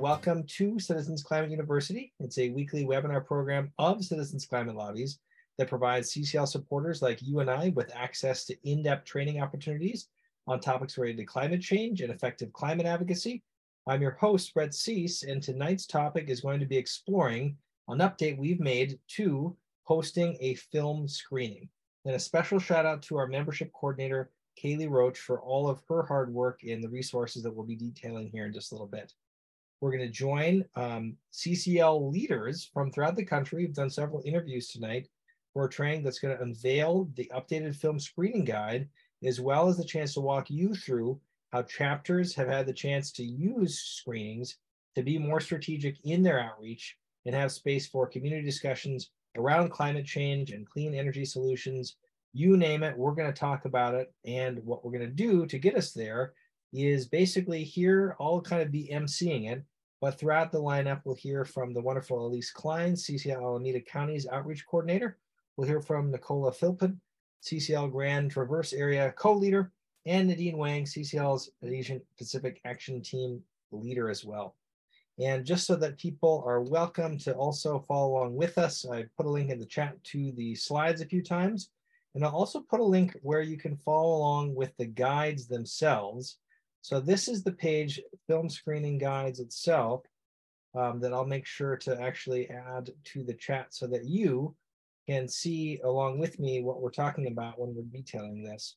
welcome to Citizens Climate University. It's a weekly webinar program of Citizens Climate Lobbies that provides CCL supporters like you and I with access to in-depth training opportunities on topics related to climate change and effective climate advocacy. I'm your host, Brett Cease, and tonight's topic is going to be exploring an update we've made to hosting a film screening. And a special shout out to our membership coordinator, Kaylee Roach, for all of her hard work and the resources that we'll be detailing here in just a little bit. We're going to join um, CCL leaders from throughout the country. We've done several interviews tonight for a training that's going to unveil the updated film screening guide, as well as the chance to walk you through how chapters have had the chance to use screenings to be more strategic in their outreach and have space for community discussions around climate change and clean energy solutions. You name it, we're going to talk about it. And what we're going to do to get us there is basically here, I'll kind of be emceeing it but throughout the lineup, we'll hear from the wonderful Elise Klein, CCL Alameda County's outreach coordinator. We'll hear from Nicola Philpott, CCL Grand Traverse Area co-leader, and Nadine Wang, CCL's Asian Pacific Action Team leader as well. And just so that people are welcome to also follow along with us, I put a link in the chat to the slides a few times. And I'll also put a link where you can follow along with the guides themselves so this is the page, film screening guides itself, um, that I'll make sure to actually add to the chat so that you can see along with me what we're talking about when we're detailing this.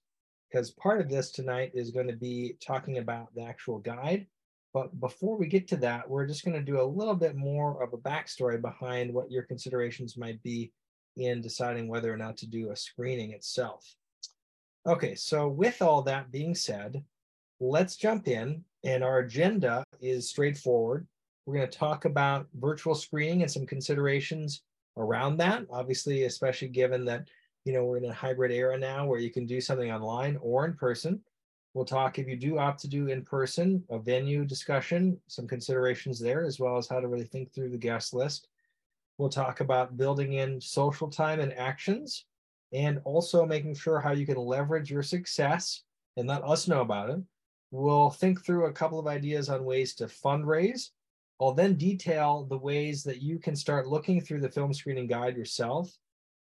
Because part of this tonight is going to be talking about the actual guide. But before we get to that, we're just going to do a little bit more of a backstory behind what your considerations might be in deciding whether or not to do a screening itself. Okay, so with all that being said, let's jump in. And our agenda is straightforward. We're going to talk about virtual screening and some considerations around that. Obviously, especially given that you know we're in a hybrid era now where you can do something online or in person. We'll talk if you do opt to do in person, a venue discussion, some considerations there, as well as how to really think through the guest list. We'll talk about building in social time and actions, and also making sure how you can leverage your success and let us know about it We'll think through a couple of ideas on ways to fundraise. I'll then detail the ways that you can start looking through the film screening guide yourself.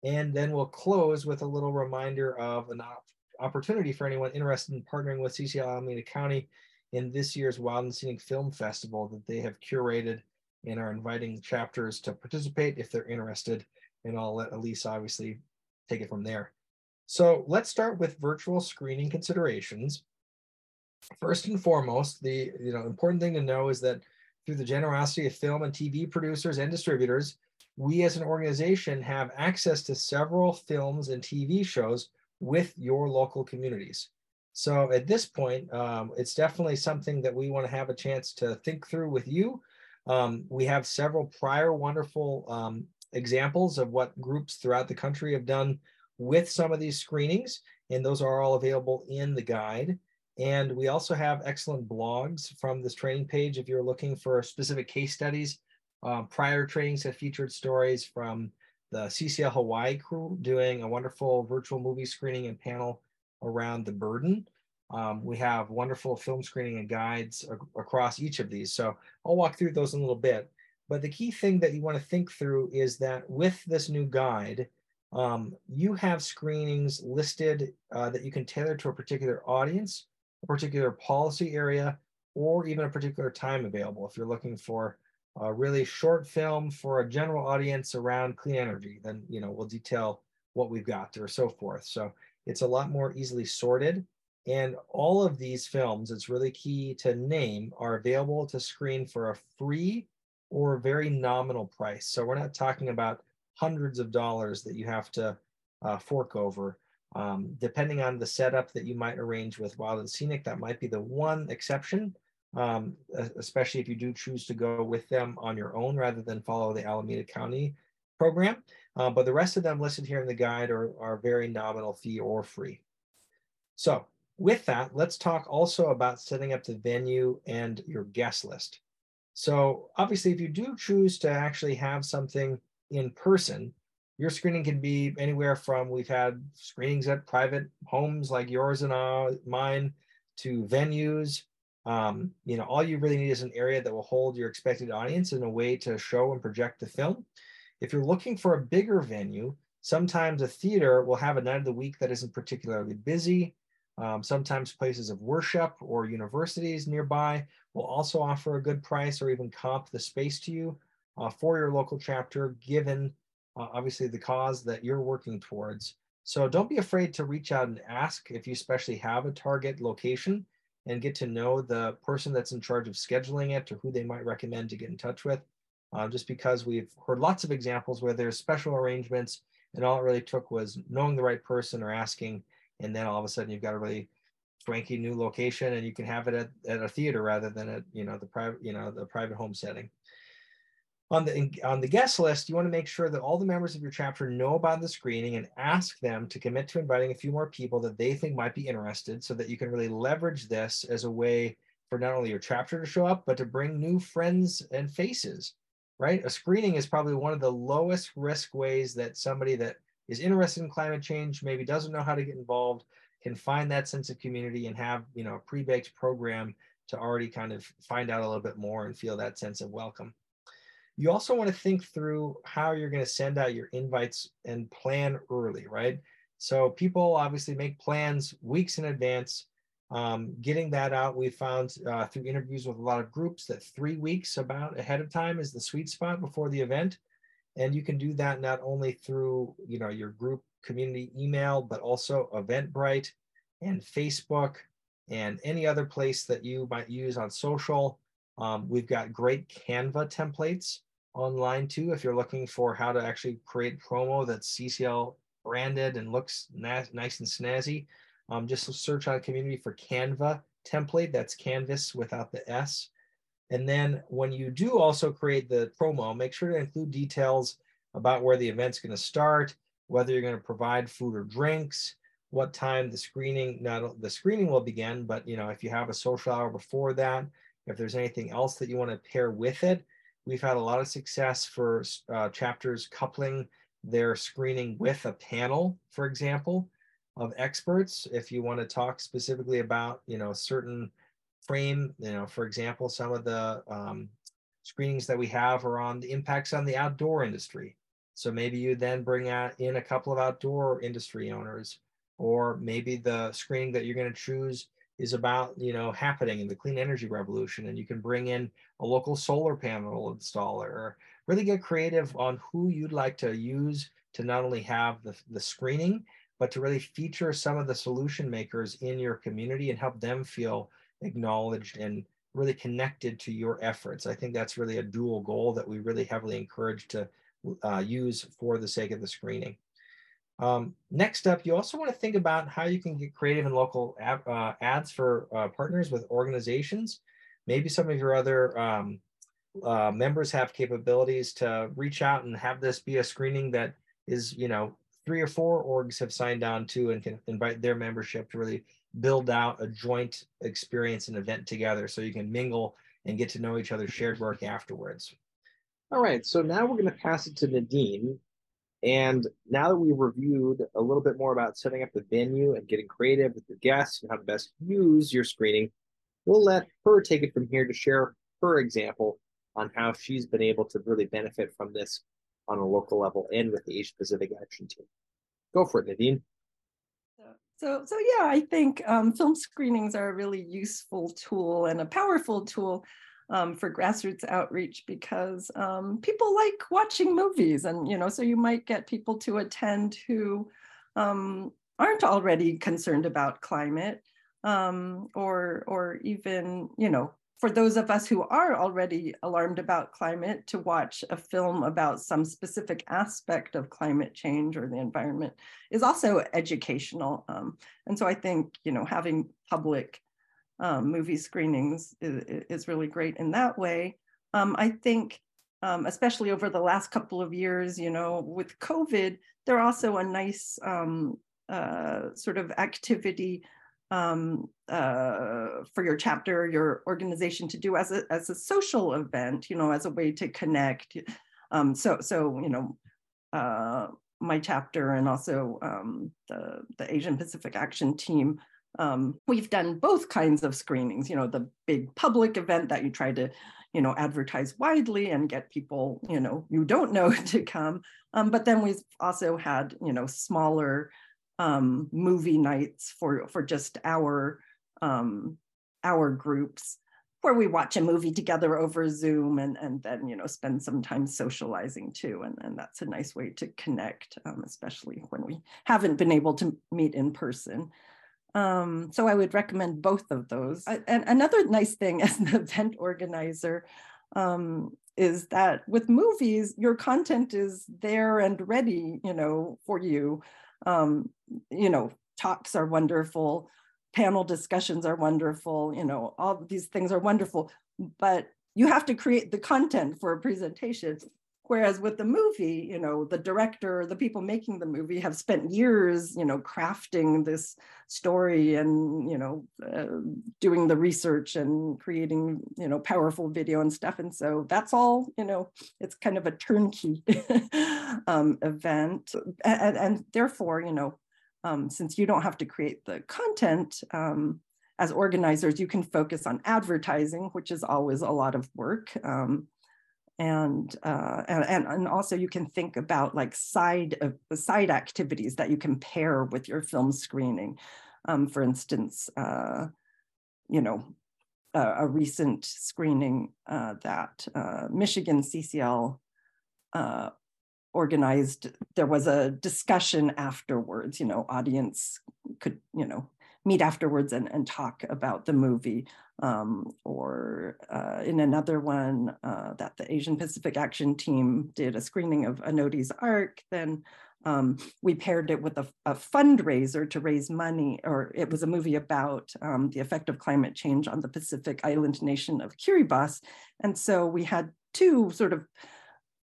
And then we'll close with a little reminder of an op opportunity for anyone interested in partnering with CCL Alameda County in this year's Wild and Scenic Film Festival that they have curated and are inviting chapters to participate if they're interested. And I'll let Elise obviously take it from there. So let's start with virtual screening considerations. First and foremost, the you know important thing to know is that through the generosity of film and TV producers and distributors, we as an organization have access to several films and TV shows with your local communities. So at this point, um, it's definitely something that we want to have a chance to think through with you. Um, we have several prior wonderful um, examples of what groups throughout the country have done with some of these screenings, and those are all available in the guide. And we also have excellent blogs from this training page if you're looking for specific case studies. Um, prior trainings have featured stories from the CCL Hawaii crew doing a wonderful virtual movie screening and panel around the burden. Um, we have wonderful film screening and guides across each of these. So I'll walk through those in a little bit. But the key thing that you want to think through is that with this new guide, um, you have screenings listed uh, that you can tailor to a particular audience a particular policy area, or even a particular time available. If you're looking for a really short film for a general audience around clean energy, then you know we'll detail what we've got or so forth. So it's a lot more easily sorted. And all of these films, it's really key to name, are available to screen for a free or very nominal price. So we're not talking about hundreds of dollars that you have to uh, fork over. Um, depending on the setup that you might arrange with Wild and Scenic, that might be the one exception, um, especially if you do choose to go with them on your own rather than follow the Alameda County program. Uh, but the rest of them listed here in the guide are, are very nominal fee or free. So with that, let's talk also about setting up the venue and your guest list. So obviously, if you do choose to actually have something in person, your screening can be anywhere from we've had screenings at private homes like yours and uh, mine to venues Um, you know, all you really need is an area that will hold your expected audience and a way to show and project the film. If you're looking for a bigger venue, sometimes a theater will have a night of the week that isn't particularly busy. Um, sometimes places of worship or universities nearby will also offer a good price or even comp the space to you uh, for your local chapter, given uh, obviously the cause that you're working towards. So don't be afraid to reach out and ask if you especially have a target location and get to know the person that's in charge of scheduling it or who they might recommend to get in touch with. Uh, just because we've heard lots of examples where there's special arrangements and all it really took was knowing the right person or asking, and then all of a sudden you've got a really swanky new location and you can have it at, at a theater rather than at you know the private you know the private home setting on the on the guest list, you want to make sure that all the members of your chapter know about the screening and ask them to commit to inviting a few more people that they think might be interested so that you can really leverage this as a way for not only your chapter to show up, but to bring new friends and faces, right? A screening is probably one of the lowest risk ways that somebody that is interested in climate change, maybe doesn't know how to get involved, can find that sense of community and have, you know, a pre-baked program to already kind of find out a little bit more and feel that sense of welcome. You also want to think through how you're going to send out your invites and plan early, right? So people obviously make plans weeks in advance. Um, getting that out, we found uh, through interviews with a lot of groups that three weeks about ahead of time is the sweet spot before the event. And you can do that not only through you know your group community email, but also Eventbrite and Facebook and any other place that you might use on social. Um, we've got great Canva templates online too if you're looking for how to actually create promo that's CCL branded and looks nice and snazzy. Um, just search on community for Canva template. That's Canvas without the S. And then when you do also create the promo, make sure to include details about where the event's going to start, whether you're going to provide food or drinks, what time the screening not the screening will begin, but you know if you have a social hour before that, if there's anything else that you want to pair with it, we've had a lot of success for uh, chapters coupling their screening with a panel, for example, of experts. If you want to talk specifically about, you know, certain frame, you know, for example, some of the um, screenings that we have are on the impacts on the outdoor industry. So maybe you then bring in a couple of outdoor industry owners, or maybe the screening that you're going to choose is about you know happening in the clean energy revolution and you can bring in a local solar panel installer or really get creative on who you'd like to use to not only have the, the screening but to really feature some of the solution makers in your community and help them feel acknowledged and really connected to your efforts. I think that's really a dual goal that we really heavily encourage to uh, use for the sake of the screening um, next up, you also want to think about how you can get creative and local uh, ads for uh, partners with organizations. Maybe some of your other um, uh, members have capabilities to reach out and have this be a screening that is, you know, three or four orgs have signed on to and can invite their membership to really build out a joint experience and event together so you can mingle and get to know each other's shared work afterwards. All right, so now we're going to pass it to Nadine and now that we've reviewed a little bit more about setting up the venue and getting creative with your guests and how to best use your screening, we'll let her take it from here to share her example on how she's been able to really benefit from this on a local level and with the Asia Pacific Action Team. Go for it, Nadine. So, so yeah, I think um, film screenings are a really useful tool and a powerful tool um, for grassroots outreach because um, people like watching movies and you know so you might get people to attend who um, aren't already concerned about climate um, or or even you know for those of us who are already alarmed about climate to watch a film about some specific aspect of climate change or the environment is also educational um, and so i think you know having public um, movie screenings is, is, really great in that way. Um, I think, um, especially over the last couple of years, you know, with COVID, they're also a nice um, uh, sort of activity um, uh, for your chapter, your organization to do as a, as a social event, you know, as a way to connect. Um, so, so, you know, uh, my chapter and also um, the, the Asian Pacific Action Team um, we've done both kinds of screenings, you know, the big public event that you try to, you know, advertise widely and get people, you know, you don't know to come. Um, but then we've also had, you know, smaller um, movie nights for, for just our, um, our groups where we watch a movie together over Zoom and, and then, you know, spend some time socializing too. And, and that's a nice way to connect, um, especially when we haven't been able to meet in person. Um, so I would recommend both of those. I, and another nice thing as an event organizer um, is that with movies, your content is there and ready, you know, for you. Um, you know, talks are wonderful, panel discussions are wonderful, you know, all these things are wonderful, but you have to create the content for a presentation. Whereas with the movie, you know, the director, the people making the movie have spent years, you know, crafting this story and, you know, uh, doing the research and creating, you know, powerful video and stuff. And so that's all, you know, it's kind of a turnkey um, event. And, and, therefore, you know, um, since you don't have to create the content, um, as organizers, you can focus on advertising, which is always a lot of work. Um, and, uh, and and also you can think about like side of side activities that you can pair with your film screening. Um, for instance, uh, you know, a, a recent screening uh, that uh, Michigan CCL uh, organized, there was a discussion afterwards, you know, audience could, you know, meet afterwards and, and talk about the movie. Um, or uh, in another one uh, that the Asian Pacific Action Team did a screening of Anote's Ark, then um, we paired it with a, a, fundraiser to raise money, or it was a movie about um, the effect of climate change on the Pacific island nation of Kiribati. And so we had two sort of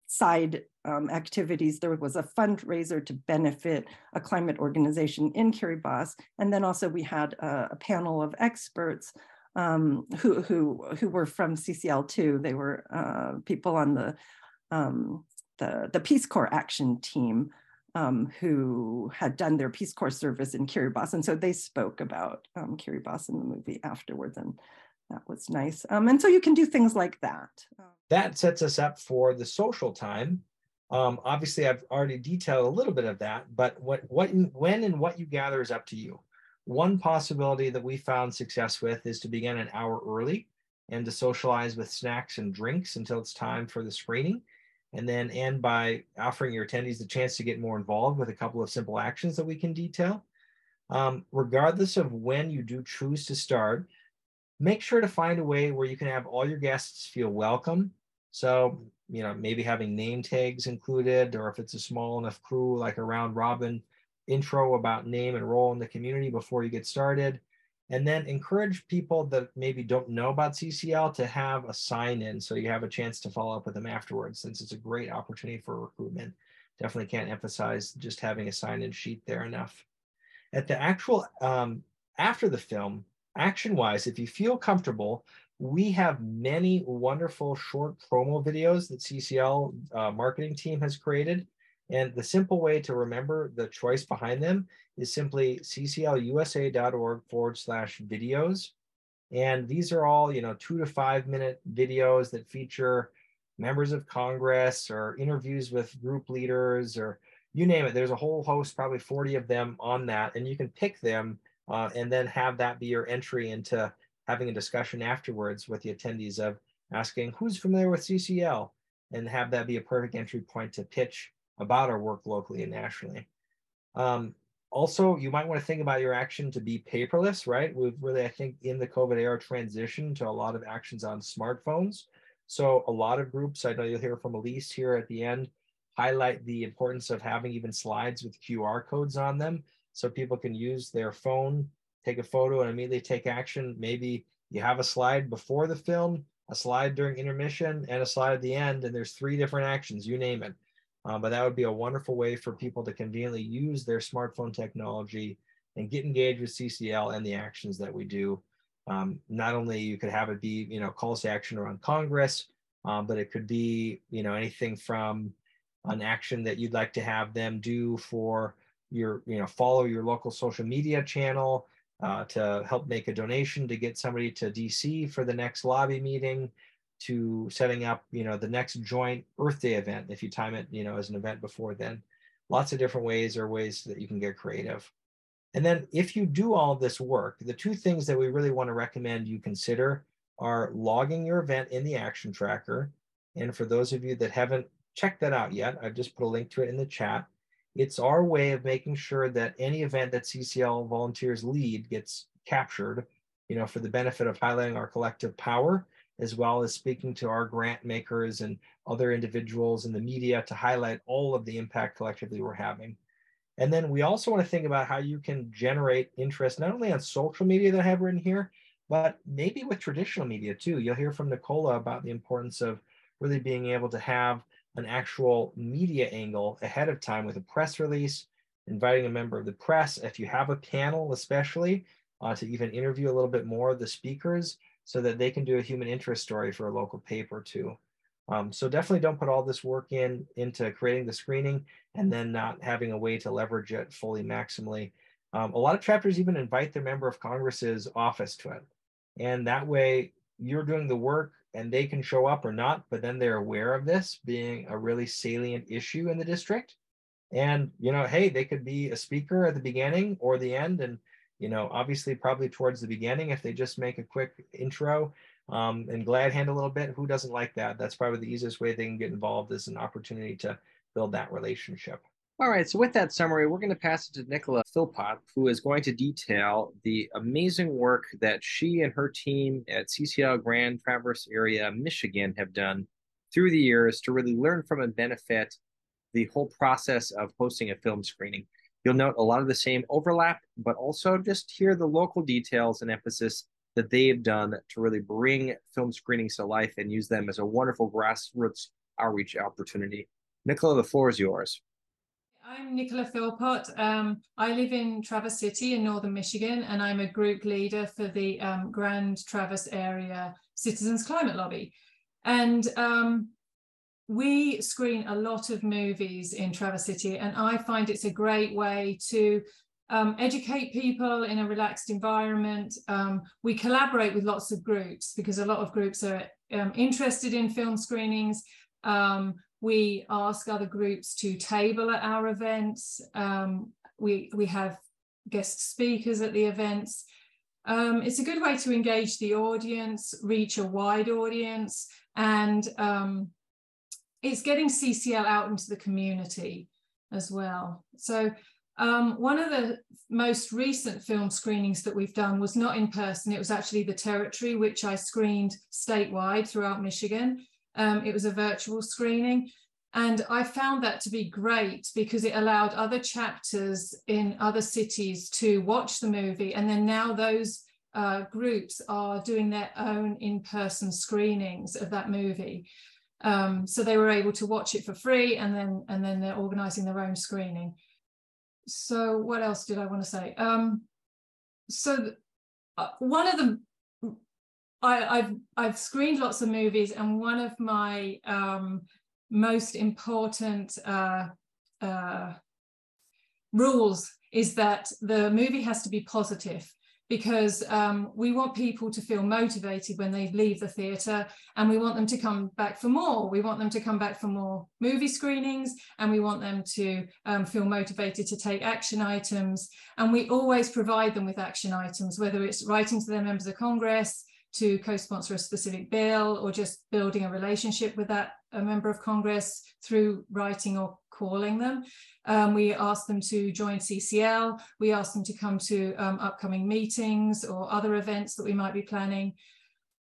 side um, activities. There was a fundraiser to benefit a climate organization in Kiribati. And then also we had a, a panel of experts um, who, who, who were from CCL too. They were uh, people on the, um, the, the Peace Corps action team um, who had done their Peace Corps service in Kiribati. And so they spoke about um, Kiribati in the movie afterwards. And that was nice. Um, and so you can do things like that. That sets us up for the social time. Um, obviously, I've already detailed a little bit of that, but what, what, when and what you gather is up to you. One possibility that we found success with is to begin an hour early and to socialize with snacks and drinks until it's time for the screening. And then end by offering your attendees the chance to get more involved with a couple of simple actions that we can detail. Um, regardless of when you do choose to start, make sure to find a way where you can have all your guests feel welcome. So, you know, maybe having name tags included, or if it's a small enough crew, like a round robin intro about name and role in the community before you get started. And then encourage people that maybe don't know about CCL to have a sign in so you have a chance to follow up with them afterwards, since it's a great opportunity for recruitment. Definitely can't emphasize just having a sign in sheet there enough. At the actual, um, after the film, action wise, if you feel comfortable, we have many wonderful short promo videos that CCL uh, marketing team has created. And the simple way to remember the choice behind them is simply cclusa.org forward slash videos. And these are all, you know, two to five minute videos that feature members of Congress or interviews with group leaders or you name it. There's a whole host, probably 40 of them on that. And you can pick them uh, and then have that be your entry into having a discussion afterwards with the attendees of asking who's familiar with CCL and have that be a perfect entry point to pitch about our work locally and nationally. Um, also, you might want to think about your action to be paperless, right? We've really, I think, in the COVID era transition to a lot of actions on smartphones. So a lot of groups, I know you'll hear from Elise here at the end, highlight the importance of having even slides with QR codes on them so people can use their phone, take a photo, and immediately take action. Maybe you have a slide before the film, a slide during intermission, and a slide at the end, and there's three different actions, you name it. Uh, but that would be a wonderful way for people to conveniently use their smartphone technology and get engaged with CCL and the actions that we do. Um, not only you could have it be, you know, calls to action around Congress, um, but it could be, you know, anything from an action that you'd like to have them do for your you know follow your local social media channel uh, to help make a donation to get somebody to DC for the next lobby meeting, to setting up, you know, the next joint Earth Day event if you time it, you know, as an event before then. Lots of different ways or ways that you can get creative. And then if you do all this work, the two things that we really want to recommend you consider are logging your event in the action tracker. And for those of you that haven't checked that out yet, I've just put a link to it in the chat. It's our way of making sure that any event that CCL volunteers lead gets captured, you know, for the benefit of highlighting our collective power, as well as speaking to our grant makers and other individuals in the media to highlight all of the impact collectively we're having. And then we also want to think about how you can generate interest not only on social media that I have written here, but maybe with traditional media too. You'll hear from Nicola about the importance of really being able to have an actual media angle ahead of time with a press release, inviting a member of the press, if you have a panel, especially uh, to even interview a little bit more of the speakers so that they can do a human interest story for a local paper too. Um, so definitely don't put all this work in into creating the screening and then not having a way to leverage it fully maximally. Um, a lot of chapters even invite their member of Congress's office to it. And that way you're doing the work and they can show up or not, but then they're aware of this being a really salient issue in the district. And, you know, hey, they could be a speaker at the beginning or the end. And, you know, obviously probably towards the beginning, if they just make a quick intro um, and glad hand a little bit, who doesn't like that? That's probably the easiest way they can get involved is an opportunity to build that relationship. All right, so with that summary, we're going to pass it to Nicola Philpott, who is going to detail the amazing work that she and her team at CCL Grand Traverse area, Michigan, have done through the years to really learn from and benefit the whole process of hosting a film screening. You'll note a lot of the same overlap, but also just hear the local details and emphasis that they've done to really bring film screenings to life and use them as a wonderful grassroots outreach opportunity. Nicola, the floor is yours. I'm Nicola Philpott. Um, I live in Traverse City in northern Michigan, and I'm a group leader for the um, Grand Traverse Area Citizens Climate Lobby. And um, we screen a lot of movies in Traverse City, and I find it's a great way to um, educate people in a relaxed environment. Um, we collaborate with lots of groups because a lot of groups are um, interested in film screenings. Um, we ask other groups to table at our events. Um, we, we have guest speakers at the events. Um, it's a good way to engage the audience, reach a wide audience, and um, it's getting CCL out into the community as well. So um, one of the most recent film screenings that we've done was not in person. It was actually the territory, which I screened statewide throughout Michigan. Um, it was a virtual screening. And I found that to be great because it allowed other chapters in other cities to watch the movie. And then now those uh, groups are doing their own in person screenings of that movie. Um, so they were able to watch it for free and then and then they're organizing their own screening. So what else did I want to say? Um, so uh, one of the I, have I've screened lots of movies, and one of my um, most important uh, uh, rules is that the movie has to be positive because um, we want people to feel motivated when they leave the theatre and we want them to come back for more. We want them to come back for more movie screenings and we want them to um, feel motivated to take action items. And we always provide them with action items, whether it's writing to their members of Congress, to co-sponsor a specific bill or just building a relationship with that a member of Congress through writing or calling them. Um, we ask them to join CCL. We ask them to come to um, upcoming meetings or other events that we might be planning.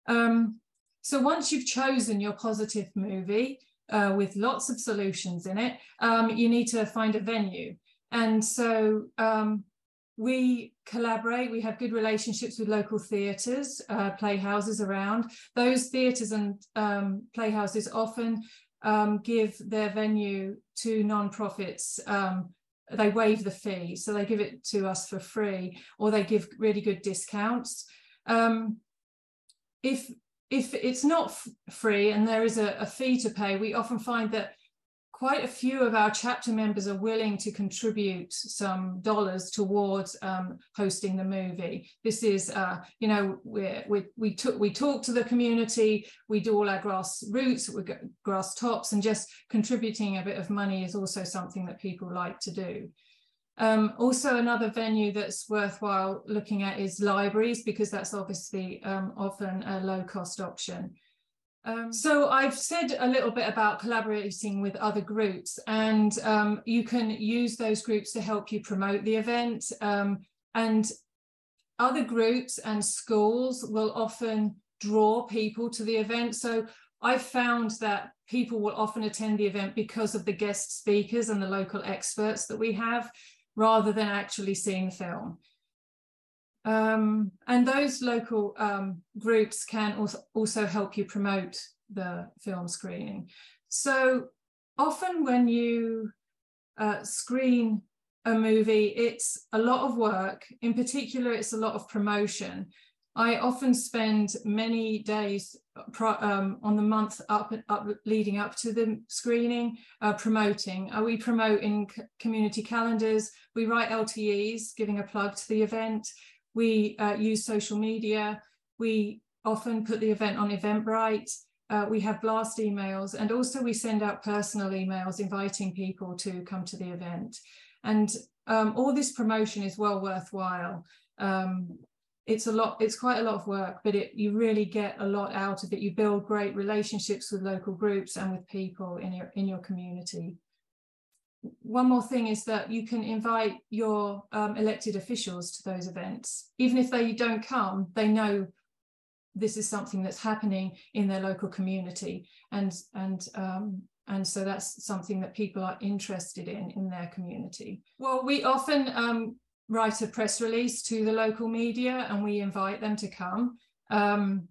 Um, so once you've chosen your positive movie uh, with lots of solutions in it, um, you need to find a venue. And so um, we collaborate, we have good relationships with local theatres, uh, playhouses around. Those theatres and um, playhouses often um, give their venue to non-profits. Um, they waive the fee, so they give it to us for free, or they give really good discounts. Um, if if it's not free and there is a, a fee to pay, we often find that quite a few of our chapter members are willing to contribute some dollars towards um, hosting the movie. This is, uh, you know, we we we took we talk to the community, we do all our grassroots, we grass tops, and just contributing a bit of money is also something that people like to do. Um, also, another venue that's worthwhile looking at is libraries because that's obviously um, often a low cost option. Um, so I've said a little bit about collaborating with other groups and um, you can use those groups to help you promote the event um, and other groups and schools will often draw people to the event. So I've found that people will often attend the event because of the guest speakers and the local experts that we have rather than actually seeing film. Um, and those local um, groups can also, also help you promote the film screening. So often when you uh, screen a movie, it's a lot of work. In particular, it's a lot of promotion. I often spend many days um, on the month up, up leading up to the screening uh, promoting. Uh, we promote in community calendars. We write LTEs, giving a plug to the event. We uh, use social media. We often put the event on Eventbrite. Uh, we have blast emails and also we send out personal emails inviting people to come to the event. And um, all this promotion is well worthwhile. Um, it's a lot, it's quite a lot of work, but it, you really get a lot out of it. You build great relationships with local groups and with people in your, in your community one more thing is that you can invite your um, elected officials to those events. Even if they don't come, they know this is something that's happening in their local community. And, and, um, and so that's something that people are interested in in their community. Well, we often um, write a press release to the local media and we invite them to come. Um,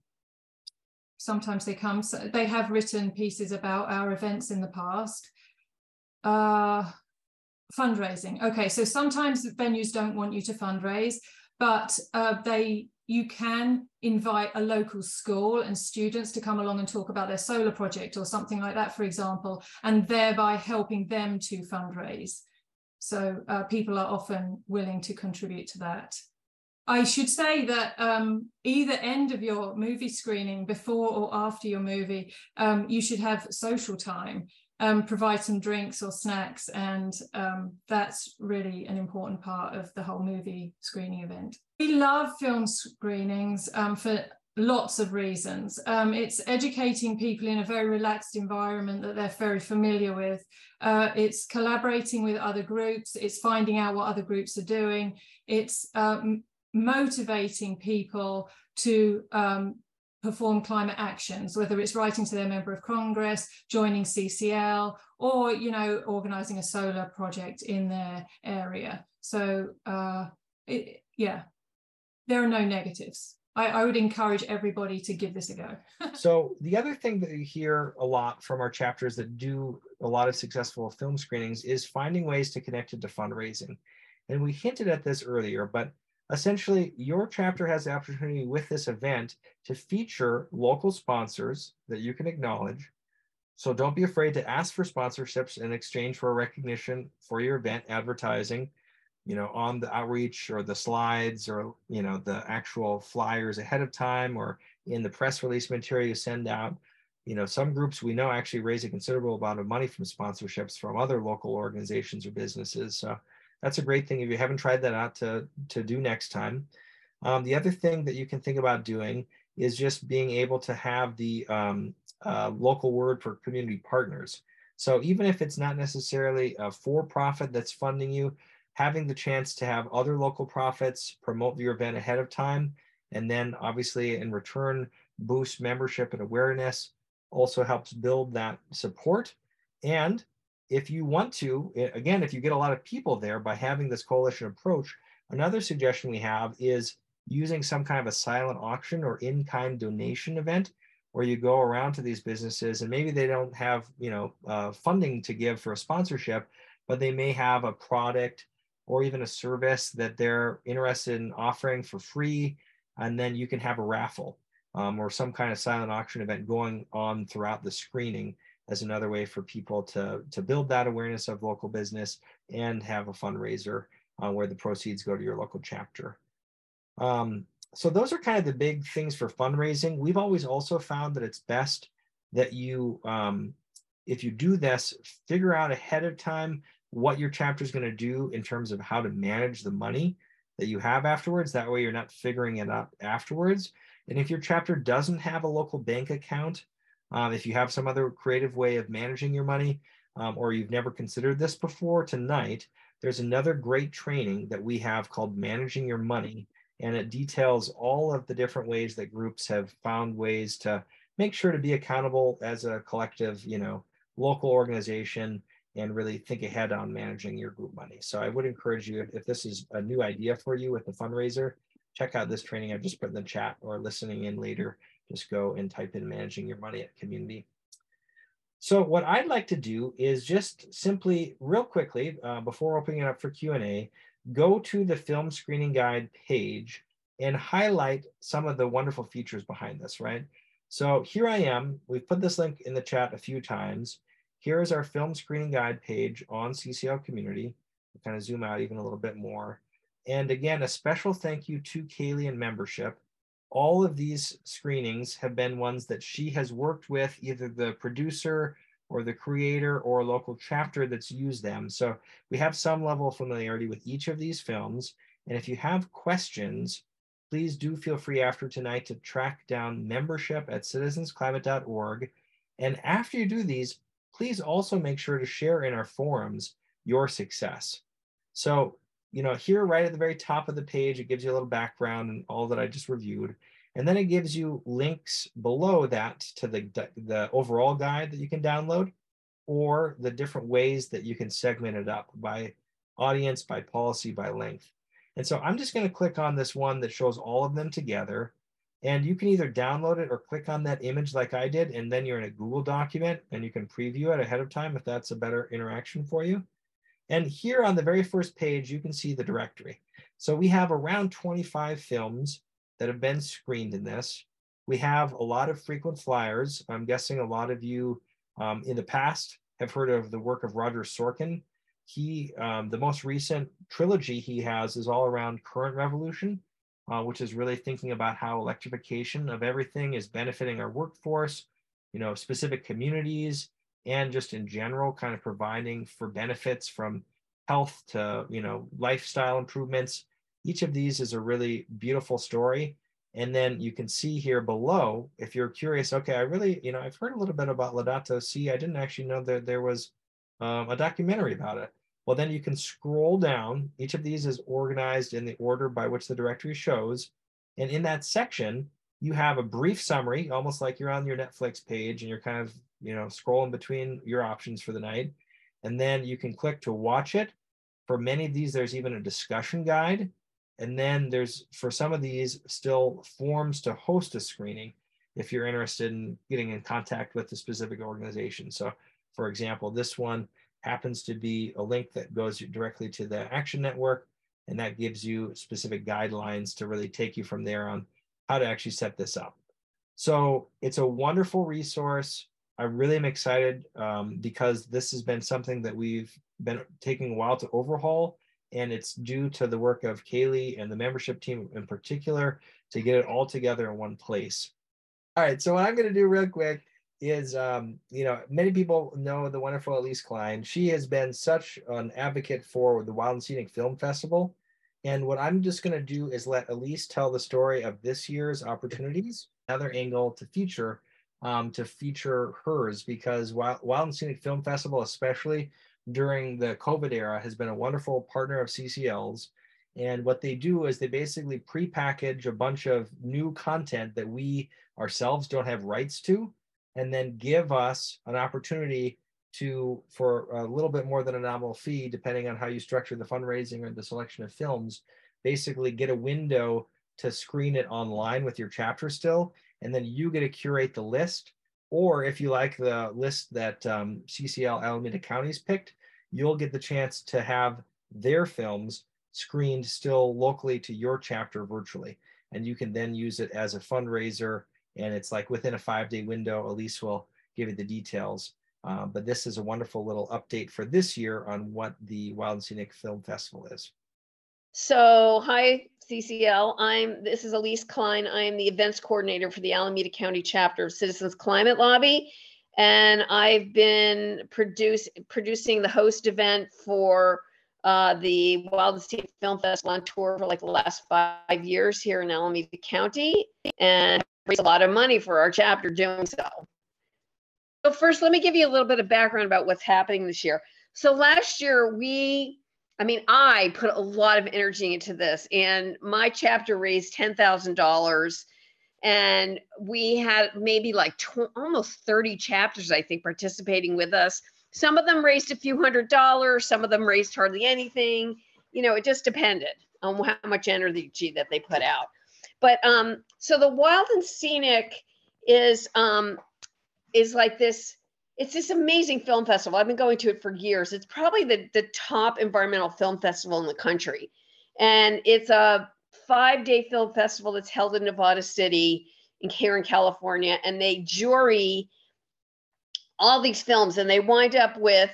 sometimes they come, so they have written pieces about our events in the past uh, fundraising. Okay, so sometimes venues don't want you to fundraise, but uh, they you can invite a local school and students to come along and talk about their solar project or something like that, for example, and thereby helping them to fundraise. So uh, people are often willing to contribute to that. I should say that um, either end of your movie screening, before or after your movie, um, you should have social time um, provide some drinks or snacks. And um, that's really an important part of the whole movie screening event. We love film screenings um, for lots of reasons. Um, it's educating people in a very relaxed environment that they're very familiar with. Uh, it's collaborating with other groups. It's finding out what other groups are doing. It's um, motivating people to um, perform climate actions, whether it's writing to their member of Congress, joining CCL, or you know, organizing a solar project in their area. So uh, it, yeah, there are no negatives. I, I, would encourage everybody to give this a go. so the other thing that you hear a lot from our chapters that do a lot of successful film screenings is finding ways to connect it to fundraising. And we hinted at this earlier, but Essentially, your chapter has the opportunity with this event to feature local sponsors that you can acknowledge. So don't be afraid to ask for sponsorships in exchange for recognition for your event advertising, you know, on the outreach or the slides or, you know, the actual flyers ahead of time or in the press release material you send out. You know, some groups we know actually raise a considerable amount of money from sponsorships from other local organizations or businesses. So that's a great thing if you haven't tried that out to, to do next time. Um, the other thing that you can think about doing is just being able to have the um, uh, local word for community partners. So even if it's not necessarily a for-profit that's funding you, having the chance to have other local profits promote your event ahead of time, and then obviously in return boost membership and awareness also helps build that support. And if you want to, again, if you get a lot of people there by having this coalition approach, another suggestion we have is using some kind of a silent auction or in-kind donation event where you go around to these businesses and maybe they don't have you know uh, funding to give for a sponsorship but they may have a product or even a service that they're interested in offering for free and then you can have a raffle um, or some kind of silent auction event going on throughout the screening as another way for people to, to build that awareness of local business and have a fundraiser uh, where the proceeds go to your local chapter. Um, so those are kind of the big things for fundraising. We've always also found that it's best that you, um, if you do this, figure out ahead of time what your chapter is going to do in terms of how to manage the money that you have afterwards. That way you're not figuring it out afterwards. And if your chapter doesn't have a local bank account, um, if you have some other creative way of managing your money, um, or you've never considered this before tonight, there's another great training that we have called Managing Your Money. And it details all of the different ways that groups have found ways to make sure to be accountable as a collective, you know, local organization and really think ahead on managing your group money. So I would encourage you, if, if this is a new idea for you with the fundraiser, check out this training I've just put in the chat or listening in later, just go and type in managing your money at community. So what I'd like to do is just simply real quickly, uh, before opening it up for Q&A, go to the film screening guide page and highlight some of the wonderful features behind this, right? So here I am, we've put this link in the chat a few times. Here is our film screening guide page on CCL community. We'll kind of zoom out even a little bit more. And again, a special thank you to Kaylee and membership. All of these screenings have been ones that she has worked with either the producer or the creator or local chapter that's used them. So we have some level of familiarity with each of these films. And if you have questions, please do feel free after tonight to track down membership at citizensclimate.org. And after you do these, please also make sure to share in our forums your success. So you know, here right at the very top of the page, it gives you a little background and all that I just reviewed. And then it gives you links below that to the, the overall guide that you can download or the different ways that you can segment it up by audience, by policy, by length. And so I'm just going to click on this one that shows all of them together. And you can either download it or click on that image like I did, and then you're in a Google document and you can preview it ahead of time if that's a better interaction for you. And here on the very first page, you can see the directory. So we have around 25 films that have been screened in this. We have a lot of frequent flyers. I'm guessing a lot of you um, in the past have heard of the work of Roger Sorkin. He, um, the most recent trilogy he has is all around current revolution, uh, which is really thinking about how electrification of everything is benefiting our workforce, you know, specific communities, and just in general kind of providing for benefits from health to you know lifestyle improvements. Each of these is a really beautiful story. And then you can see here below if you're curious okay i really you know i've heard a little bit about laudato si. I didn't actually know that there was um, a documentary about it. Well then you can scroll down. Each of these is organized in the order by which the directory shows. And in that section you have a brief summary almost like you're on your netflix page and you're kind of you know, scrolling between your options for the night. And then you can click to watch it. For many of these, there's even a discussion guide. And then there's, for some of these, still forms to host a screening if you're interested in getting in contact with the specific organization. So, for example, this one happens to be a link that goes directly to the Action Network, and that gives you specific guidelines to really take you from there on how to actually set this up. So, it's a wonderful resource. I really am excited um, because this has been something that we've been taking a while to overhaul, and it's due to the work of Kaylee and the membership team in particular to get it all together in one place. All right, so what I'm going to do real quick is, um, you know, many people know the wonderful Elise Klein. She has been such an advocate for the Wild and Scenic Film Festival. And what I'm just going to do is let Elise tell the story of this year's opportunities, another angle to feature um, to feature hers because Wild, Wild and Scenic Film Festival, especially during the COVID era, has been a wonderful partner of CCL's. And what they do is they basically pre-package a bunch of new content that we ourselves don't have rights to, and then give us an opportunity to, for a little bit more than a nominal fee, depending on how you structure the fundraising or the selection of films, basically get a window to screen it online with your chapter still and then you get to curate the list. Or if you like the list that um, CCL Alameda County's picked, you'll get the chance to have their films screened still locally to your chapter virtually. And you can then use it as a fundraiser. And it's like within a five day window, Elise will give you the details. Uh, but this is a wonderful little update for this year on what the Wild and Scenic Film Festival is. So, hi CCL. I'm this is Elise Klein. I am the events coordinator for the Alameda County chapter of Citizens Climate Lobby, and I've been produce, producing the host event for uh, the Wild State Film Festival on tour for like the last five years here in Alameda County, and raise a lot of money for our chapter doing so. So first, let me give you a little bit of background about what's happening this year. So last year we I mean, I put a lot of energy into this, and my chapter raised ten thousand dollars, and we had maybe like tw- almost thirty chapters, I think, participating with us. Some of them raised a few hundred dollars, some of them raised hardly anything. You know, it just depended on how much energy that they put out. But um, so the wild and scenic is um, is like this it's this amazing film festival. I've been going to it for years. It's probably the, the top environmental film festival in the country. And it's a five day film festival that's held in Nevada City in here in California. And they jury all these films and they wind up with,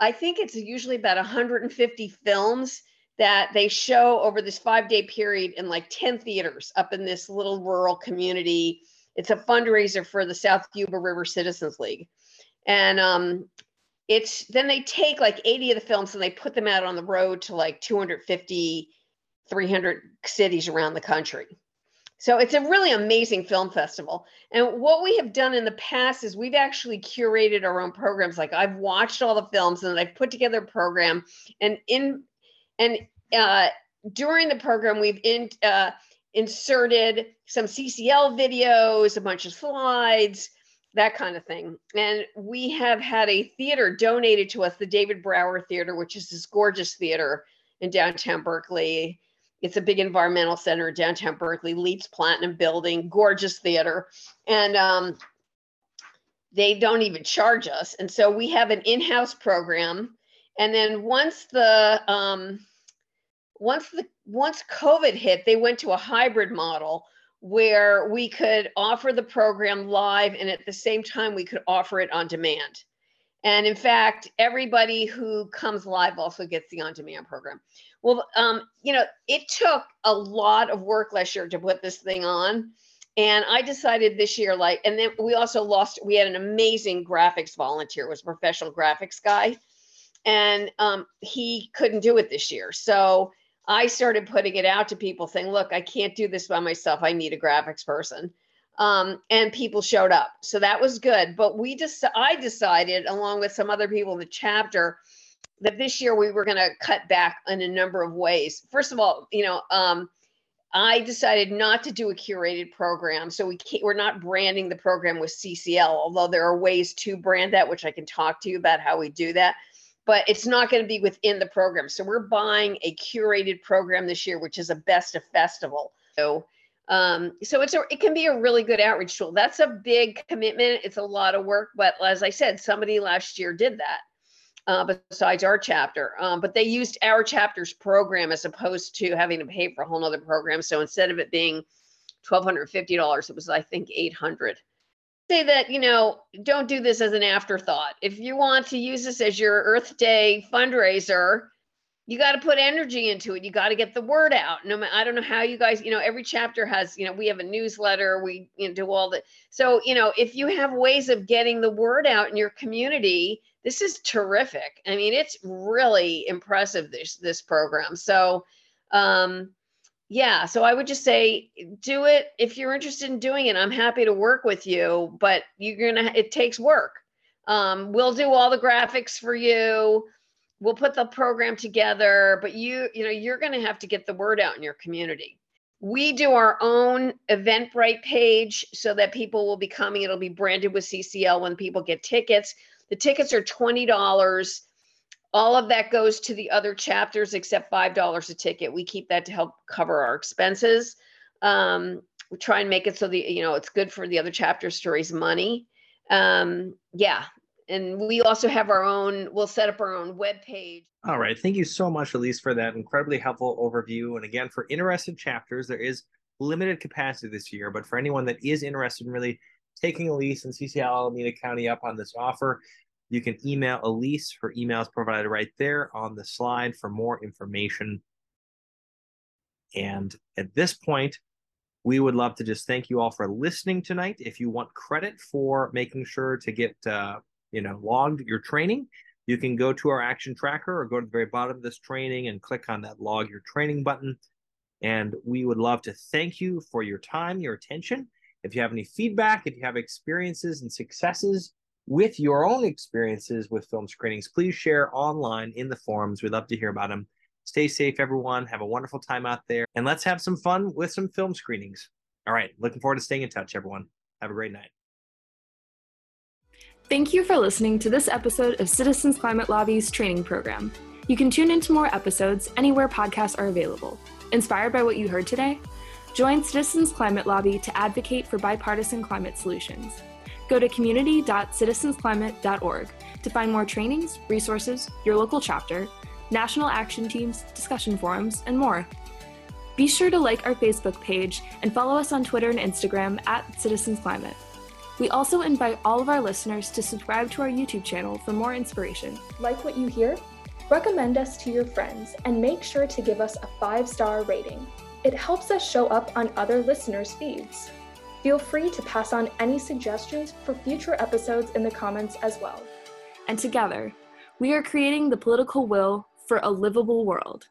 I think it's usually about 150 films that they show over this five day period in like 10 theaters up in this little rural community. It's a fundraiser for the South Yuba River Citizens League and um, it's then they take like 80 of the films and they put them out on the road to like 250 300 cities around the country. So it's a really amazing film festival. And what we have done in the past is we've actually curated our own programs. Like i've watched all the films and i've put together a program. And in and uh, during the program we've in uh, inserted some ccl videos a bunch of slides that kind of thing. And we have had a theater donated to us, the David Brower Theater, which is this gorgeous theater in downtown Berkeley. It's a big environmental center in downtown Berkeley, Leeds Platinum Building, gorgeous theater. And um, they don't even charge us. And so we have an in-house program. And then once the um, once the once COVID hit, they went to a hybrid model where we could offer the program live and at the same time we could offer it on demand. And in fact, everybody who comes live also gets the on demand program. Well, um, you know, it took a lot of work last year to put this thing on. And I decided this year, like, and then we also lost, we had an amazing graphics volunteer, was a professional graphics guy. And um, he couldn't do it this year. So I started putting it out to people saying, look, I can't do this by myself. I need a graphics person. Um, and people showed up. So that was good. But we just, I decided, along with some other people in the chapter, that this year we were going to cut back in a number of ways. First of all, you know, um, I decided not to do a curated program. So we can't, we're not branding the program with CCL, although there are ways to brand that, which I can talk to you about how we do that but it's not going to be within the program. So we're buying a curated program this year, which is a best of festival. So um, so it's a it can be a really good outreach tool. That's a big commitment. It's a lot of work, but as I said, somebody last year did that. Uh, besides our chapter, um, but they used our chapter's program as opposed to having to pay for a whole other program. So instead of it being twelve hundred fifty dollars, it was I think eight hundred say that you know don't do this as an afterthought. If you want to use this as your earth day fundraiser you got to put energy into it. You got to get the word out. No i don't know how you guys you know every chapter has you know we have a newsletter we you know, do all the so you know if you have ways of getting the word out in your community this is terrific. I mean it's really impressive this this program. So um yeah so i would just say do it if you're interested in doing it i'm happy to work with you but you're gonna it takes work. Um, we'll do all the graphics for you we'll put the program together but you you know you're gonna have to get the word out in your community. We do our own eventbrite page so that people will be coming it'll be branded with ccl when people get tickets. The tickets are $20 all of that goes to the other chapters except $5 a ticket. We keep that to help cover our expenses. Um, we try and make it so that, you know, it's good for the other chapters to raise money. Um, yeah. And we also have our own, we'll set up our own web page. All right. Thank you so much, Elise, for that incredibly helpful overview. And again, for interested chapters, there is limited capacity this year, but for anyone that is interested in really taking Elise and CCL Alameda County up on this offer, You can email Elise. Her email is provided right there on the slide for more information. And at this point, we would love to just thank you all for listening tonight. If you want credit for making sure to get uh, you know logged your training, you can go to our action tracker or go to the very bottom of this training and click on that log your training button. And we would love to thank you for your time, your attention. If you have any feedback, if you have experiences and successes with your own experiences with film screenings, please share online in the forums. We'd love to hear about them. Stay safe, everyone. Have a wonderful time out there. And let's have some fun with some film screenings. All right. Looking forward to staying in touch, everyone. Have a great night. Thank you for listening to this episode of Citizens Climate Lobby's training program. You can tune into more episodes anywhere podcasts are available. Inspired by what you heard today? Join Citizens Climate Lobby to advocate for bipartisan climate solutions. Go to community.citizensclimate.org to find more trainings, resources, your local chapter, national action teams, discussion forums, and more. Be sure to like our Facebook page and follow us on Twitter and Instagram at Citizens Climate. We also invite all of our listeners to subscribe to our YouTube channel for more inspiration. Like what you hear? Recommend us to your friends and make sure to give us a five star rating. It helps us show up on other listeners' feeds. Feel free to pass on any suggestions for future episodes in the comments as well. And together, we are creating the political will for a livable world.